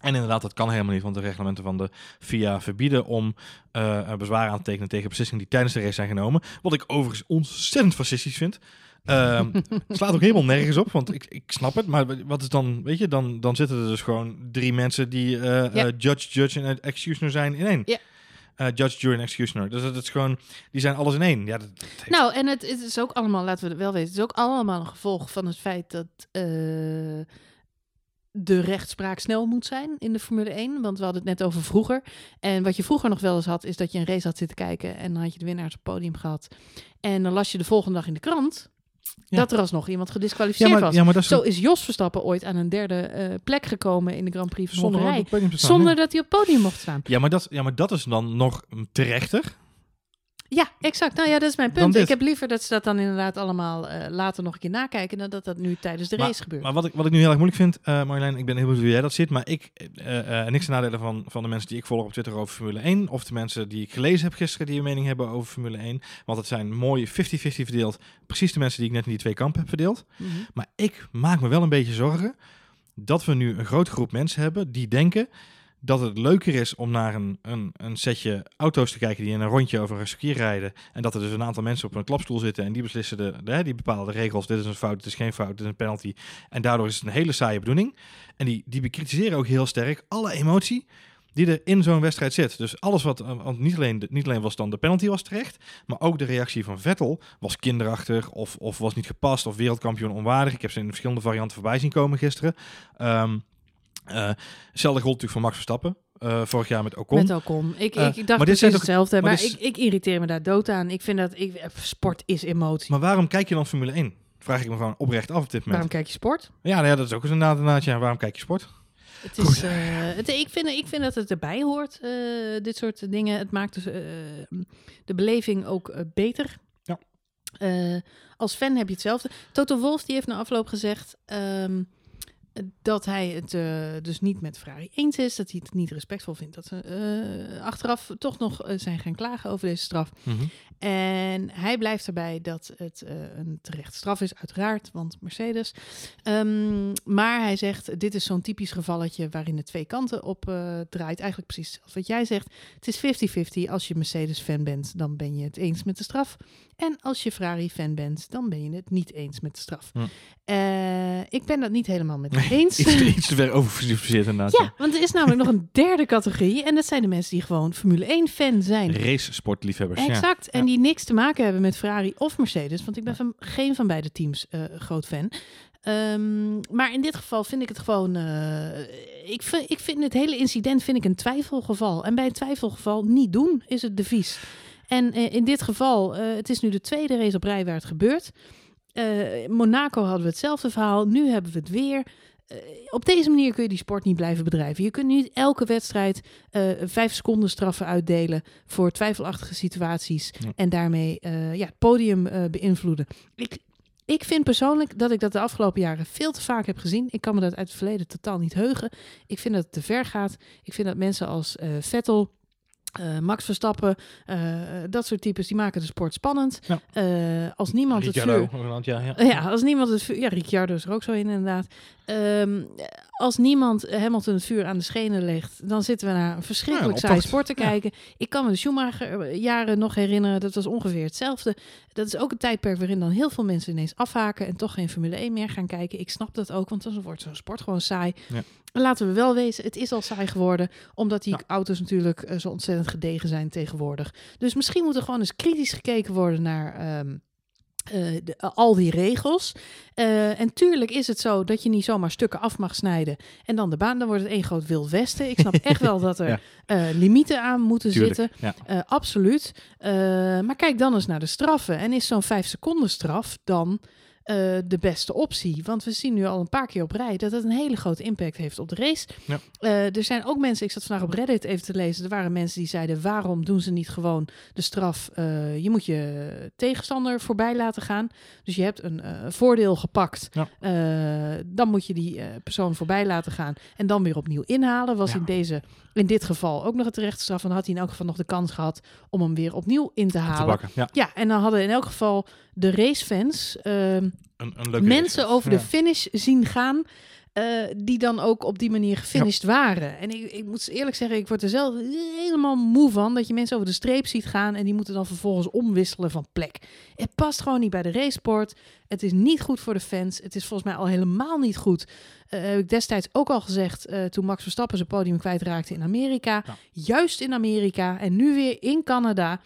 En inderdaad, dat kan helemaal niet, want de reglementen van de FIA verbieden om eh, bezwaar aan te tekenen tegen beslissingen die tijdens de race zijn genomen. Wat ik overigens ontzettend fascistisch vind. Ehm, het slaat ook helemaal nergens op, want ik, ik snap het. Maar wat is dan, weet je, dan, dan zitten er dus gewoon drie mensen die Ja. judge, judge en executioner zijn in één. Ja. Eh, judge, jury en executioner. Dus dat is gewoon, die zijn alles in één. Ja, dat, heeft- Nou, en het, is ook allemaal, laten we het wel weten, het is ook allemaal een gevolg van het feit dat eh, de rechtspraak snel moet zijn in de Formule 1. Want we hadden het net over vroeger. En wat je vroeger nog wel eens had, is dat je een race had zitten kijken en dan had je de winnaar op het podium gehad. En dan las je de volgende dag in de krant Ja. dat er alsnog iemand ja, gedisqualificeerd maar, was. ja, maar dat is Zo is Jos Verstappen ooit aan een derde eh, plek gekomen in de Grand Prix van zonder Hongarije. staan, Zonder ja. dat hij op het podium mocht staan. Ja, maar dat, ja, maar dat is dan nog terechter. Ja, exact. Nou ja, dat is mijn punt. Ik heb liever dat ze dat dan inderdaad allemaal eh, later nog een keer nakijken... dan dat dat nu tijdens de race gebeurt. Maar wat ik, wat ik nu heel erg moeilijk vind, eh Marjolein, ik ben heel benieuwd hoe jij dat ziet, maar ik, eh eh niks ten nadele van, van de mensen die ik volg op Twitter over Formule 1, of de mensen die ik gelezen heb gisteren die een mening hebben over Formule 1, want het zijn mooi 50-50 verdeeld, precies de mensen die ik net in die twee kampen heb verdeeld. Mhm. Maar ik maak me wel een beetje zorgen dat we nu een grote groep mensen hebben die denken dat het leuker is om naar een, een, een setje auto's te kijken die in een rondje over een circuit rijden. En dat er dus een aantal mensen op een klapstoel zitten en die beslissen de, die bepalen de regels. Dit is een fout, dit is geen fout, dit is een penalty. En daardoor is het een hele saaie bedoeling. En die, die bekritiseren ook heel sterk alle emotie die er in zo'n wedstrijd zit. Dus alles wat, eh, want niet alleen, niet alleen was dan de penalty was terecht, maar ook de reactie van Vettel was kinderachtig of, of was niet gepast of wereldkampioen onwaardig. Ik heb ze in verschillende varianten voorbij zien komen gisteren. Eh, hetzelfde gold natuurlijk voor Max Verstappen. eh, vorig jaar met Ocon. Met Ocon. Ik, Eh, ik dacht maar dit precies hetzelfde. maar Maar, is- ik, ik irriteer me daar dood aan. Ik vind dat... Ik, eh, sport is emotie. Maar waarom kijk je dan Formule 1? Vraag ik me gewoon oprecht af op dit moment. Waarom kijk je sport? Ja, nou ja, dat is ook eens inderdaad een naadje. Waarom kijk je sport? Het is, eh, het, ik, vind, ik vind dat het erbij hoort, eh, dit soort dingen. Het maakt dus, eh, de beleving ook eh, beter. Ja. Eh, als fan heb je hetzelfde. Toto Wolf die heeft na afloop gezegd ehm, dat hij het eh, dus niet met Ferrari eens is. Dat hij het niet respectvol vindt. Dat ze eh, achteraf toch nog eh, zijn gaan klagen over deze straf. Mhm. En hij blijft erbij dat het een terechte straf is, uiteraard, want Mercedes. Ehm, maar hij zegt, dit is zo'n typisch gevalletje waarin de twee kanten op draait. Eigenlijk precies zoals wat jij zegt. Het is 50-50. Als je Mercedes-fan bent, dan ben je het eens met de straf. En als je Ferrari-fan bent, dan ben je het niet eens met de straf. Hm. Eh, ik ben dat niet helemaal met hem eens. Iets, te- iets te ver oversimplificeerd inderdaad. Ja, want er is namelijk nog een derde categorie. En dat zijn de mensen die gewoon Formule 1-fan zijn. Race sportliefhebbers. Ja. Exact. En Ja. die niks te maken hebben met Ferrari of Mercedes. Want ik ben van geen van beide teams eh, groot fan. Ehm, maar in dit geval vind ik het gewoon. eh, ik, vind, ik vind het hele incident vind ik een twijfelgeval. En bij een twijfelgeval niet doen is het devies. En in dit geval, het is nu de tweede race op rij waar het gebeurt. Eh, Monaco hadden we hetzelfde verhaal. Nu hebben we het weer. Eh, op deze manier kun je die sport niet blijven bedrijven. Je kunt niet elke wedstrijd eh, vijf seconden straffen uitdelen voor twijfelachtige situaties Ja. en daarmee ja, het podium beïnvloeden. Ik, ik vind persoonlijk dat ik dat de afgelopen jaren veel te vaak heb gezien. Ik kan me dat uit het verleden totaal niet heugen. Ik vind dat het te ver gaat. Ik vind dat mensen als Vettel, eh, Max Verstappen, eh, dat soort types, die maken de sport spannend. Ja. Eh, als niemand het Ricciardo, vuur... inderdaad, ja, ja. Ja, als niemand het vuur... Ja, Ricciardo is er ook zo in, inderdaad. Ehm, als niemand Hamilton het vuur aan de schenen legt, dan zitten we naar een verschrikkelijk Ja, saai sport te Ja. kijken. Ik kan me de Schumacher-jaren nog herinneren. Dat was ongeveer hetzelfde. Dat is ook een tijdperk waarin dan heel veel mensen ineens afhaken en toch geen Formule 1 meer gaan kijken. Ik snap dat ook, want dan wordt zo'n sport gewoon saai. Ja. Laten we wel wezen, het is al saai geworden, omdat die Ja. auto's natuurlijk eh, zo ontzettend gedegen zijn tegenwoordig. Dus misschien moet er gewoon eens kritisch gekeken worden naar ehm, eh, de- al die regels. Eh, en tuurlijk is het zo dat je niet zomaar stukken af mag snijden en dan de baan, dan wordt het één groot wild westen. Ik snap echt wel dat er Ja. eh, limieten aan moeten Tuurlijk. zitten. Ja. Eh, absoluut. Eh, maar kijk dan eens naar de straffen. En is zo'n 5 seconden straf dan eh, de beste optie? Want we zien nu al een paar keer op rij dat het een hele grote impact heeft op de race. Ja. Eh, er zijn ook mensen, ik zat vandaag op Reddit even te lezen, er waren mensen die zeiden waarom doen ze niet gewoon de straf, eh, je moet je tegenstander voorbij laten gaan. Dus je hebt een voordeel gepakt, Ja. Dan moet je die persoon voorbij laten gaan en dan weer opnieuw inhalen. Was Ja. in, deze, in dit geval ook nog een terechte straf en dan had hij in elk geval nog de kans gehad om hem weer opnieuw in te halen. Ja, en dan hadden in elk geval de racefans ehm, een, een leuke mensen race. over Ja. de finish zien gaan. eh, die dan ook op die manier gefinished waren. En ik, ik moet eerlijk zeggen, ik word er zelf helemaal moe van. Dat je mensen over de streep ziet gaan. En die moeten dan vervolgens omwisselen van plek. Het past gewoon niet bij de racesport. Het is niet goed voor de fans. Het is volgens mij al helemaal niet goed. Eh, heb ik destijds ook al gezegd. eh, toen Max Verstappen zijn podium kwijtraakte in Amerika. Ja. Juist in Amerika. En nu weer in Canada.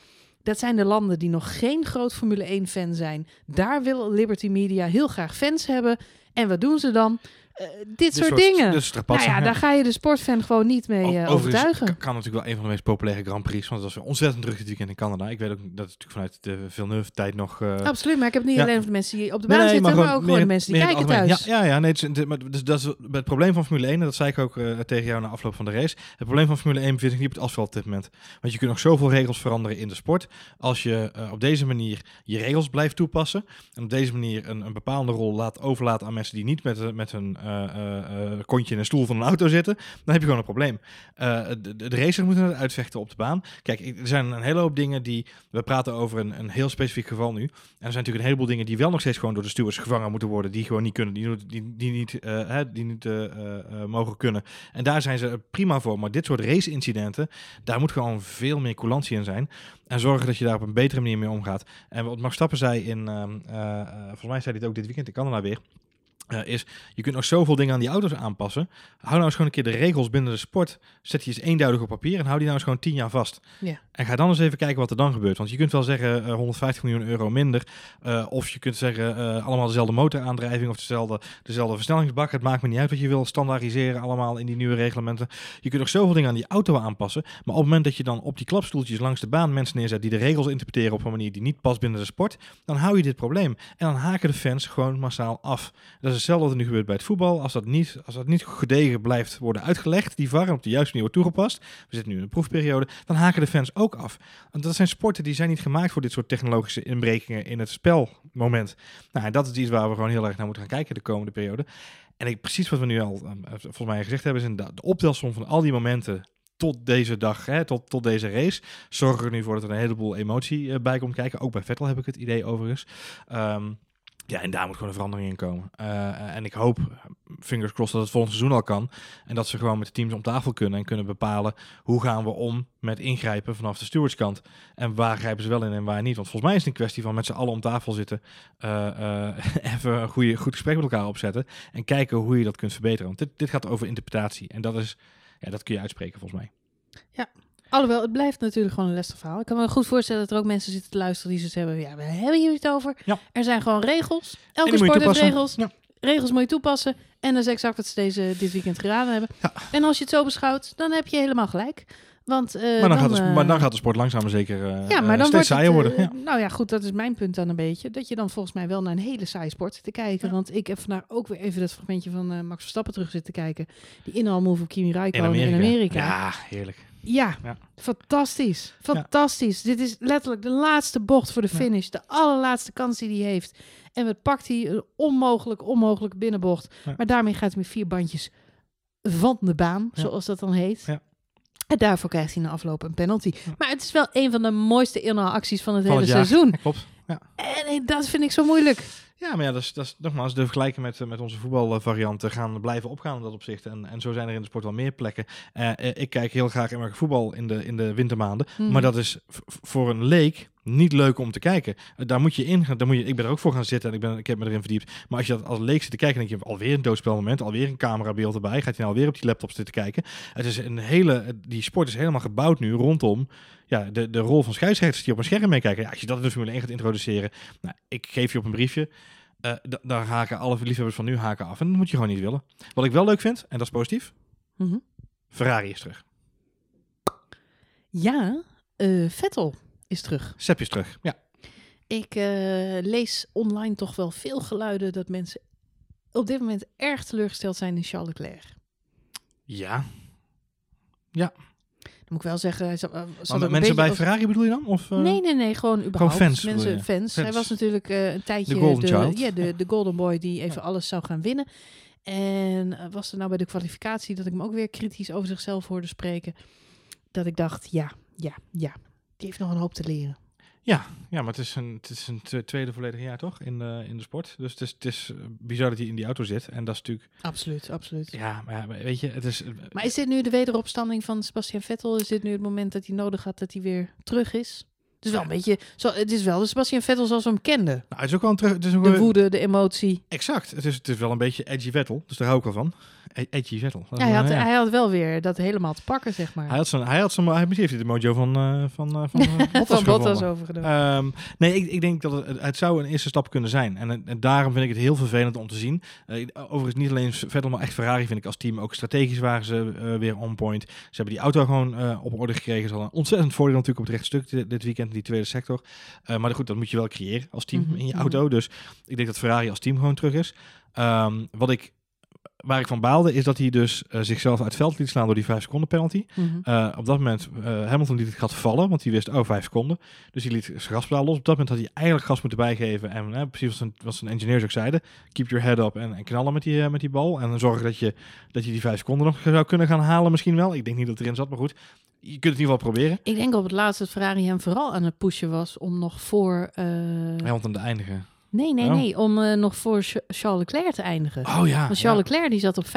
Dat zijn de landen die nog geen groot Formule 1 fan zijn. Daar wil Liberty Media heel graag fans hebben. En wat doen ze dan? Eh, dit, soort, dingen. Dus nou ja, daar ga je de sportfan gewoon niet mee eh, overigens overtuigen. kan- kan natuurlijk wel een van de meest populaire Grand Prix. Want het was weer ontzettend druk dit weekend in Canada. Ik weet ook dat het natuurlijk vanuit de Villeneuve-tijd nog... eh, Absoluut, maar ik heb het niet Ja. alleen over de mensen die op de baan nee, zitten, maar, gewoon ook meer gewoon de mensen die kijken thuis. Ja, ja, ja nee, het, is- maar dus dat is het probleem van Formule 1, en dat zei ik ook eh, tegen jou na afloop van de race. Het probleem van Formule 1 vind ik niet op het asfalt op dit moment. Want je kunt nog zoveel regels veranderen in de sport. Als je eh, op deze manier je regels blijft toepassen. En op deze manier een, een bepaalde rol laat overlaten aan mensen die niet met, met hun kontje in een stoel van een auto zitten. Dan heb je gewoon een probleem. Eh, de, de, racers moeten het uitvechten op de baan. Kijk, er zijn een hele hoop dingen die... We praten over een, een heel specifiek geval nu. En er zijn natuurlijk een heleboel dingen die wel nog steeds gewoon door de stewards gevangen moeten worden. Die gewoon niet kunnen, die, die, die niet, eh, eh, eh, eh, mogen kunnen. En daar zijn ze prima voor. Maar dit soort race-incidenten, daar moet gewoon veel meer coulantie in zijn. En zorgen dat je daar op een betere manier mee omgaat. En wat Max Stappen zei in, ehm, eh, eh, volgens mij zei hij ook dit weekend in Canada weer. Eh, is, je kunt nog zoveel dingen aan die auto's aanpassen. Hou nou eens gewoon een keer de regels binnen de sport. Zet die eens eenduidig op papier en hou die nou eens gewoon tien jaar vast. Ja. En ga dan eens even kijken wat er dan gebeurt. Want je kunt wel zeggen eh, 150 miljoen euro minder. eh, of je kunt zeggen eh, allemaal dezelfde motoraandrijving of dezelfde, dezelfde versnellingsbak. Het maakt me niet uit wat je wil standaardiseren allemaal in die nieuwe reglementen. Je kunt nog zoveel dingen aan die auto aanpassen. Maar op het moment dat je dan op die klapstoeltjes langs de baan mensen neerzet die de regels interpreteren op een manier die niet past binnen de sport, dan hou je dit probleem. En dan haken de fans gewoon massaal af. Dat is hetzelfde wat er nu gebeurt bij het voetbal. Als dat niet, als dat niet gedegen blijft worden uitgelegd, die VAR op de juiste manier wordt toegepast, we zitten nu in een proefperiode, dan haken de fans ook af. Want dat zijn sporten die zijn niet gemaakt voor dit soort technologische inbrekingen in het spelmoment. Nou, en dat is iets waar we gewoon heel erg naar moeten gaan kijken de komende periode. En ik, precies wat we nu al eh, volgens mij gezegd hebben, is de optelsom van al die momenten tot deze dag, hè, tot, tot deze race, zorgen er nu voor dat er een heleboel emotie eh, bij komt kijken. Ook bij Vettel heb ik het idee overigens. Ehm, ja, en daar moet gewoon een verandering in komen. Eh, en ik hoop, fingers crossed, dat het volgend seizoen al kan. En dat ze gewoon met de teams om tafel kunnen en kunnen bepalen hoe gaan we om met ingrijpen vanaf de stewardskant. En waar grijpen ze wel in en waar niet. Want volgens mij is het een kwestie van met z'n allen om tafel zitten, eh, eh, even een goede, goed gesprek met elkaar opzetten en kijken hoe je dat kunt verbeteren. Want dit, dit gaat over interpretatie. En dat is, ja, dat kun je uitspreken volgens mij. Alhoewel, het blijft natuurlijk gewoon een lastig verhaal. Ik kan me goed voorstellen dat er ook mensen zitten te luisteren die zoiets hebben. Ja, waar hebben jullie het over? Ja. Er zijn gewoon regels. Elke sport heeft regels. Ja. Regels moet je toepassen. En dat is exact wat ze deze, dit weekend gedaan hebben. Ja. En als je het zo beschouwt, dan heb je helemaal gelijk. Want, eh, maar, dan gaat de, eh, maar dan gaat de sport langzaam maar zeker eh, ja, maar eh, dan steeds saaier worden. eh, Ja. Nou ja, goed, dat is mijn punt dan een beetje. Dat je dan volgens mij wel naar een hele saaie sport zit te kijken. Ja. Want ik heb vandaag ook weer even dat fragmentje van eh, Max Verstappen terug zitten kijken. Die inhaalmove op Kimi Räikkönen in Amerika. Ja, heerlijk. Ja, Ja. fantastisch. Fantastisch. Dit is letterlijk de laatste bocht voor de Ja. finish. De allerlaatste kans die hij heeft. En wat pakt hij? Een onmogelijk, onmogelijke binnenbocht. Maar daarmee gaat hij met vier bandjes van de baan, zoals dat dan heet. Ja. En daarvoor krijgt hij na afloop een penalty. Maar het is wel een van de mooiste inhaalacties van het Van hele het seizoen. Ja, klopt. Ja. En eh, dat vind ik zo moeilijk. Ja, maar ja, dat is, dat is nogmaals de vergelijking met, eh, met onze voetbalvarianten gaan blijven opgaan in dat opzicht. En, en zo zijn er in de sport wel meer plekken. Eh, eh, ik kijk heel graag Amerika voetbal in de, in de wintermaanden. Mhm. Maar dat is voor een leek niet leuk om te kijken. Daar moet je in gaan. Daar moet je, ik ben er ook voor gaan zitten en ik, ben, ik heb me erin verdiept. Maar als je dat als leek zit te kijken, dan denk je alweer een doodspelmoment, alweer een camerabeeld erbij. Gaat je nou alweer op die laptop zitten kijken. Het is een hele, die sport is helemaal gebouwd nu rondom ja, de, de rol van scheidsrechters die op een scherm meekijken. Ja, als je dat in de Formule 1 gaat introduceren, nou, ik geef je op een briefje. da- daar haken alle liefhebbers van nu haken af. En dat moet je gewoon niet willen. Wat ik wel leuk vind, en dat is positief, Mhm. Ferrari is terug. Ja, eh, Vettel is terug. Sepp is terug. Ja. Ik eh, lees online toch wel veel geluiden dat mensen op dit moment erg teleurgesteld zijn in Charles Leclerc. Ja. Dan moet ik wel zeggen, hij zat, eh, zat mensen beetje bij als- Ferrari bedoel je dan? Of, eh? Nee, nee, nee, gewoon überhaupt. fans, mensen, fans. Hij was natuurlijk eh, een tijdje De golden child. ja, de, de golden boy die even alles zou gaan winnen. En was er nou bij de kwalificatie dat ik hem ook weer kritisch over zichzelf hoorde spreken. Dat ik dacht, ja, ja, ja. Die heeft nog een hoop te leren. Ja, ja, maar het is een, het is een twe- tweede volledige jaar toch in de, in de sport. Dus het is, het is eh, bizar dat hij in die auto zit. En dat is natuurlijk, Absoluut, absoluut. ja, maar weet je, het is... Maar is dit nu de wederopstanding van Sebastian Vettel? Is dit nu het moment dat hij nodig had dat hij weer terug is? Het is wel een beetje, zo, het is wel de Sebastian Vettel zoals we hem kenden. Nou, het is ook wel een terug... Het is ook De woede, de emotie. Exact. Het is, het is wel een beetje edgy Vettel. Dus daar hou ik wel van. E- Edgy Vettel. Dat Ja, hij, had, ja. hij had wel weer dat helemaal te pakken, zeg maar. Hij had zijn, hij had zijn, hij misschien heeft hij de mojo van, eh van, eh, van, Bottas van Bottas overgenomen. Ehm, nee, ik, ik denk dat het, het zou een eerste stap kunnen zijn. En, en daarom vind ik het heel vervelend om te zien. Overigens niet alleen Vettel, maar echt Ferrari vind ik als team ook strategisch waren ze weer on point. Ze hebben die auto gewoon op orde gekregen. Ze hadden een ontzettend voordeel natuurlijk op het rechtstuk dit, dit weekend in die tweede sector. Maar goed, dat moet je wel creëren als team Mhm, in je mhm. auto. Dus ik denk dat Ferrari als team gewoon terug is. Ehm, wat ik, waar ik van baalde is dat hij dus eh, zichzelf uit het veld liet slaan door die 5 seconden penalty. Mhm. Eh, op dat moment, eh Hamilton liet het gat vallen, want hij wist, oh, vijf seconden. Dus hij liet zijn gaspedaal los. Op dat moment had hij eigenlijk gas moeten bijgeven. En precies wat zijn, wat zijn engineers ook zeiden, keep your head up en, en knallen met die, met die bal. En zorgen dat je, dat je die vijf seconden nog zou kunnen gaan halen misschien wel. Ik denk niet dat het erin zat, maar goed. Je kunt het in ieder geval proberen. Ik denk op het laatst dat Ferrari hem vooral aan het pushen was om nog voor... Hamilton te eindigen. Nee, nee, Oh. nee. Om eh, nog voor Ch- Charles Leclerc te eindigen. Oh ja. Want Charles Leclerc die zat op 5,4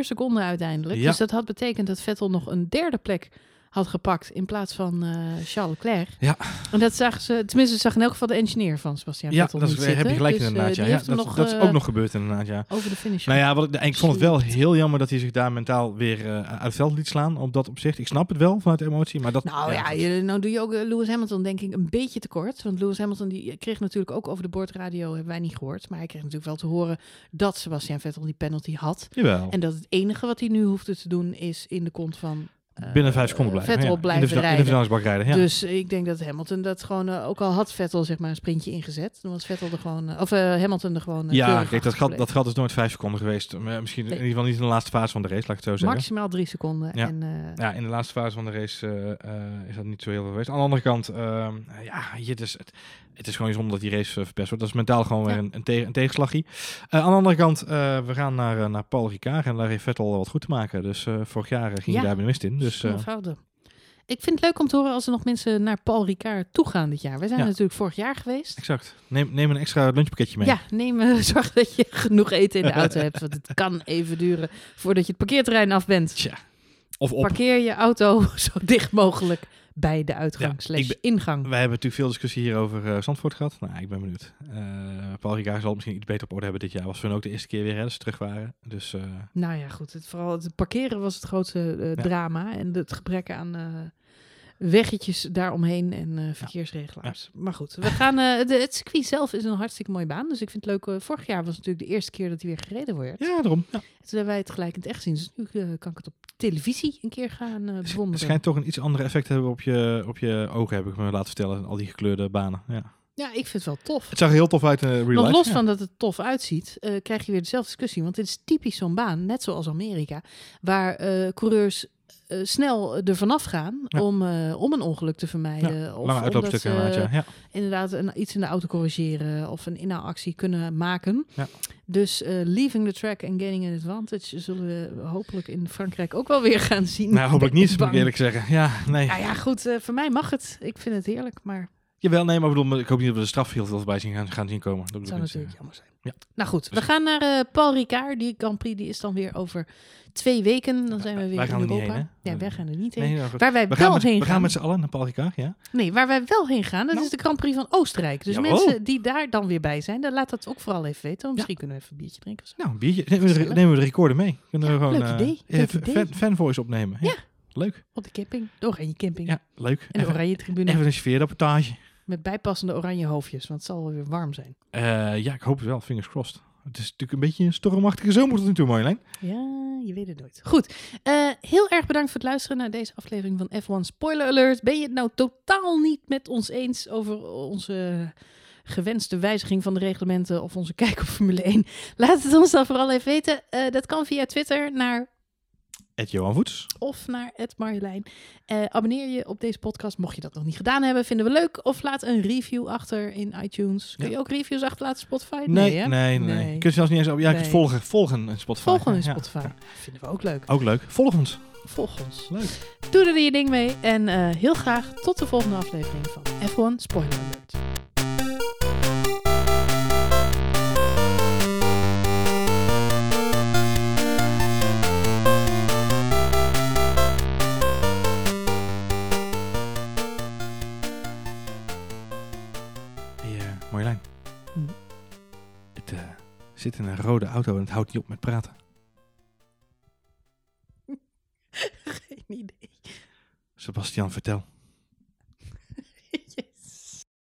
seconden uiteindelijk. Ja. Dus dat had betekend dat Vettel nog een derde plek had gepakt in plaats van eh, Charles Leclerc. Ja. En dat zag ze, tenminste zag in elk geval de engineer van Sebastian Ja, Vettel dat is, heb je gelijk Dus, eh, inderdaad. die Ja. Ja, dat, nog, dat is eh, ook nog gebeurd inderdaad, ja. over de finish. Nou ja, wat ik, ik vond het wel heel jammer dat hij zich daar mentaal weer eh, uit het veld liet slaan op dat opzicht. Ik snap het wel vanuit emotie, maar dat... Nou ja, je, nou doe je ook eh, Lewis Hamilton denk ik een beetje tekort. Want Lewis Hamilton die kreeg natuurlijk ook over de bordradio, hebben wij niet gehoord. Maar hij kreeg natuurlijk wel te horen dat Sebastian Vettel die penalty had. Jawel. En dat het enige wat hij nu hoefde te doen is in de kont van eh, Binnen vijf seconden blijven. Vettel ja. blijven in de, versnel- in de rijden. rijden, ja. Dus ik denk dat Hamilton dat gewoon, eh, ook al had Vettel zeg maar een sprintje ingezet, dan was Vettel er gewoon, eh, of eh, Hamilton er gewoon. eh, ja, kijk, dat gat, dat gat is nooit vijf seconden geweest. Misschien Nee. in ieder geval niet in de laatste fase van de race, laat ik het zo zeggen. Maximaal drie seconden. Ja. En, eh, Ja, in de laatste fase van de race eh, eh, is dat niet zo heel veel geweest. Aan de andere kant, ehm, ja, je, is, het, het is gewoon zonde dat die race eh, verpest wordt. Dat is mentaal gewoon weer Ja. een, een, tegen, een tegenslagje. Eh, aan de andere kant, eh, we gaan naar, naar Paul Ricard en daar heeft Vettel wat goed te maken. Dus vorig jaar ging Ja. hij daar de mist in. Dus. Ik vind het leuk om te horen als er nog mensen naar Paul Ricard toe gaan dit jaar. Wij zijn Ja. natuurlijk vorig jaar geweest. exact. Neem, neem een extra lunchpakketje mee. Ja, neem, zorg dat je genoeg eten in de auto hebt. Want het kan even duren voordat je het parkeerterrein af bent. Tja. Of op. Parkeer je auto zo dicht mogelijk bij de uitgang Ja, slash ben- ingang. Wij hebben natuurlijk veel discussie hier over eh, Zandvoort gehad. Nou, ik ben benieuwd. Eh, Paul Ricard zal het misschien iets beter op orde hebben dit jaar. Was voor ook de eerste keer weer hè, dat ze terug waren. Dus eh, Nou ja, goed. Het, vooral het parkeren was het grootste Ja. drama. En het gebrek aan weggetjes daaromheen en eh, verkeersregelaars. Maar goed, we gaan, eh, de, het circuit zelf is een hartstikke mooie baan. Dus ik vind het leuk. eh, vorig jaar was natuurlijk de eerste keer dat hij weer gereden werd. ja, daarom. Ja. Toen hebben wij het gelijk in het echt zien. Dus nu kan ik het op televisie een keer gaan eh Het bewonderen. schijnt toch een iets andere effect te hebben op je, op je ogen, heb ik me laten vertellen. Al die gekleurde banen. Ja. Ja, ik vind het wel tof. Het zag er heel tof uit in real Nog life. los ja. van dat het tof uitziet, krijg je weer dezelfde discussie. Want dit is typisch zo'n baan, net zoals Amerika, waar coureurs eh, snel er vanaf gaan Ja. om, eh, om een ongeluk te vermijden. Ja, of lange uitloopstukken inderdaad, ja. inderdaad een, iets in de auto corrigeren of een inhaalactie kunnen maken. Ja. Dus eh, leaving the track and gaining an advantage zullen we hopelijk in Frankrijk ook wel weer gaan zien. Nou, hopelijk niet, moet ik eerlijk zeggen. Ja, nee. Ja, ja, goed. voor mij mag het. Ik vind het heerlijk, maar Jawel, nee, maar ik bedoel, ik hoop niet dat we de straf heel veel voorbij zien gaan, gaan zien komen. Dat zou natuurlijk zeggen. jammer zijn. Ja. Nou goed, we Dus- gaan naar eh, Paul Ricard. Die Grand Prix die is dan weer over twee weken. Dan zijn we weer wij gaan in niet Europa. heen? Ja, wij gaan er niet heen. Nee, nou. Waar wij we wel gaan, met, heen we gaan gaan. met z'n allen naar Paul Ricard, ja? Nee, waar wij wel heen gaan, dat Nou. is de Grand Prix van Oostenrijk. Dus Jawel. mensen die daar dan weer bij zijn, dan laat dat ook vooral even weten. Misschien kunnen we even een biertje drinken. of zo. Nou, een biertje. Nemen we, de, nemen we de recorder mee? Kunnen Ja, we gewoon leuk eh, idee, eh, leuk fan- fanvoice opnemen? Ja. Ja. Leuk. Op de camping, de Oranje Camping. Ja, leuk. En de Oranje Tribune. even een sfeerrapportage. Met bijpassende oranje hoofdjes, want het zal wel weer warm zijn. Eh, ja, ik hoop het wel. Fingers crossed. Het is natuurlijk een beetje een stormachtige zomer tot nu toe, Marjolein. Ja, je weet het nooit. Goed, eh, heel erg bedankt voor het luisteren naar deze aflevering van F1 Spoiler Alert. Ben je het nou totaal niet met ons eens over onze gewenste wijziging van de reglementen of onze kijk op Formule 1? Laat het ons dan vooral even weten. Eh, dat kan via Twitter naar Ed Johan Voets. of naar Marjolein. Eh, abonneer je op deze podcast, mocht je dat nog niet gedaan hebben. Vinden we leuk. Of laat een review achter in iTunes. Kun Ja. je ook reviews achterlaten op Spotify? Nee, hè? nee, nee. Je kunt zelfs niet eens op. Ja, je kunt Nee. volgen, volgen in Spotify. Volgen in Spotify. ja. Vinden we ook leuk. Ook leuk. Volg ons. Volg ons. Leuk. Doe er je ding mee. En eh, heel graag tot de volgende aflevering van F1 Spoiler Alert. Zit in een rode auto en het houdt niet op met praten. Geen idee. Sebastian, vertel.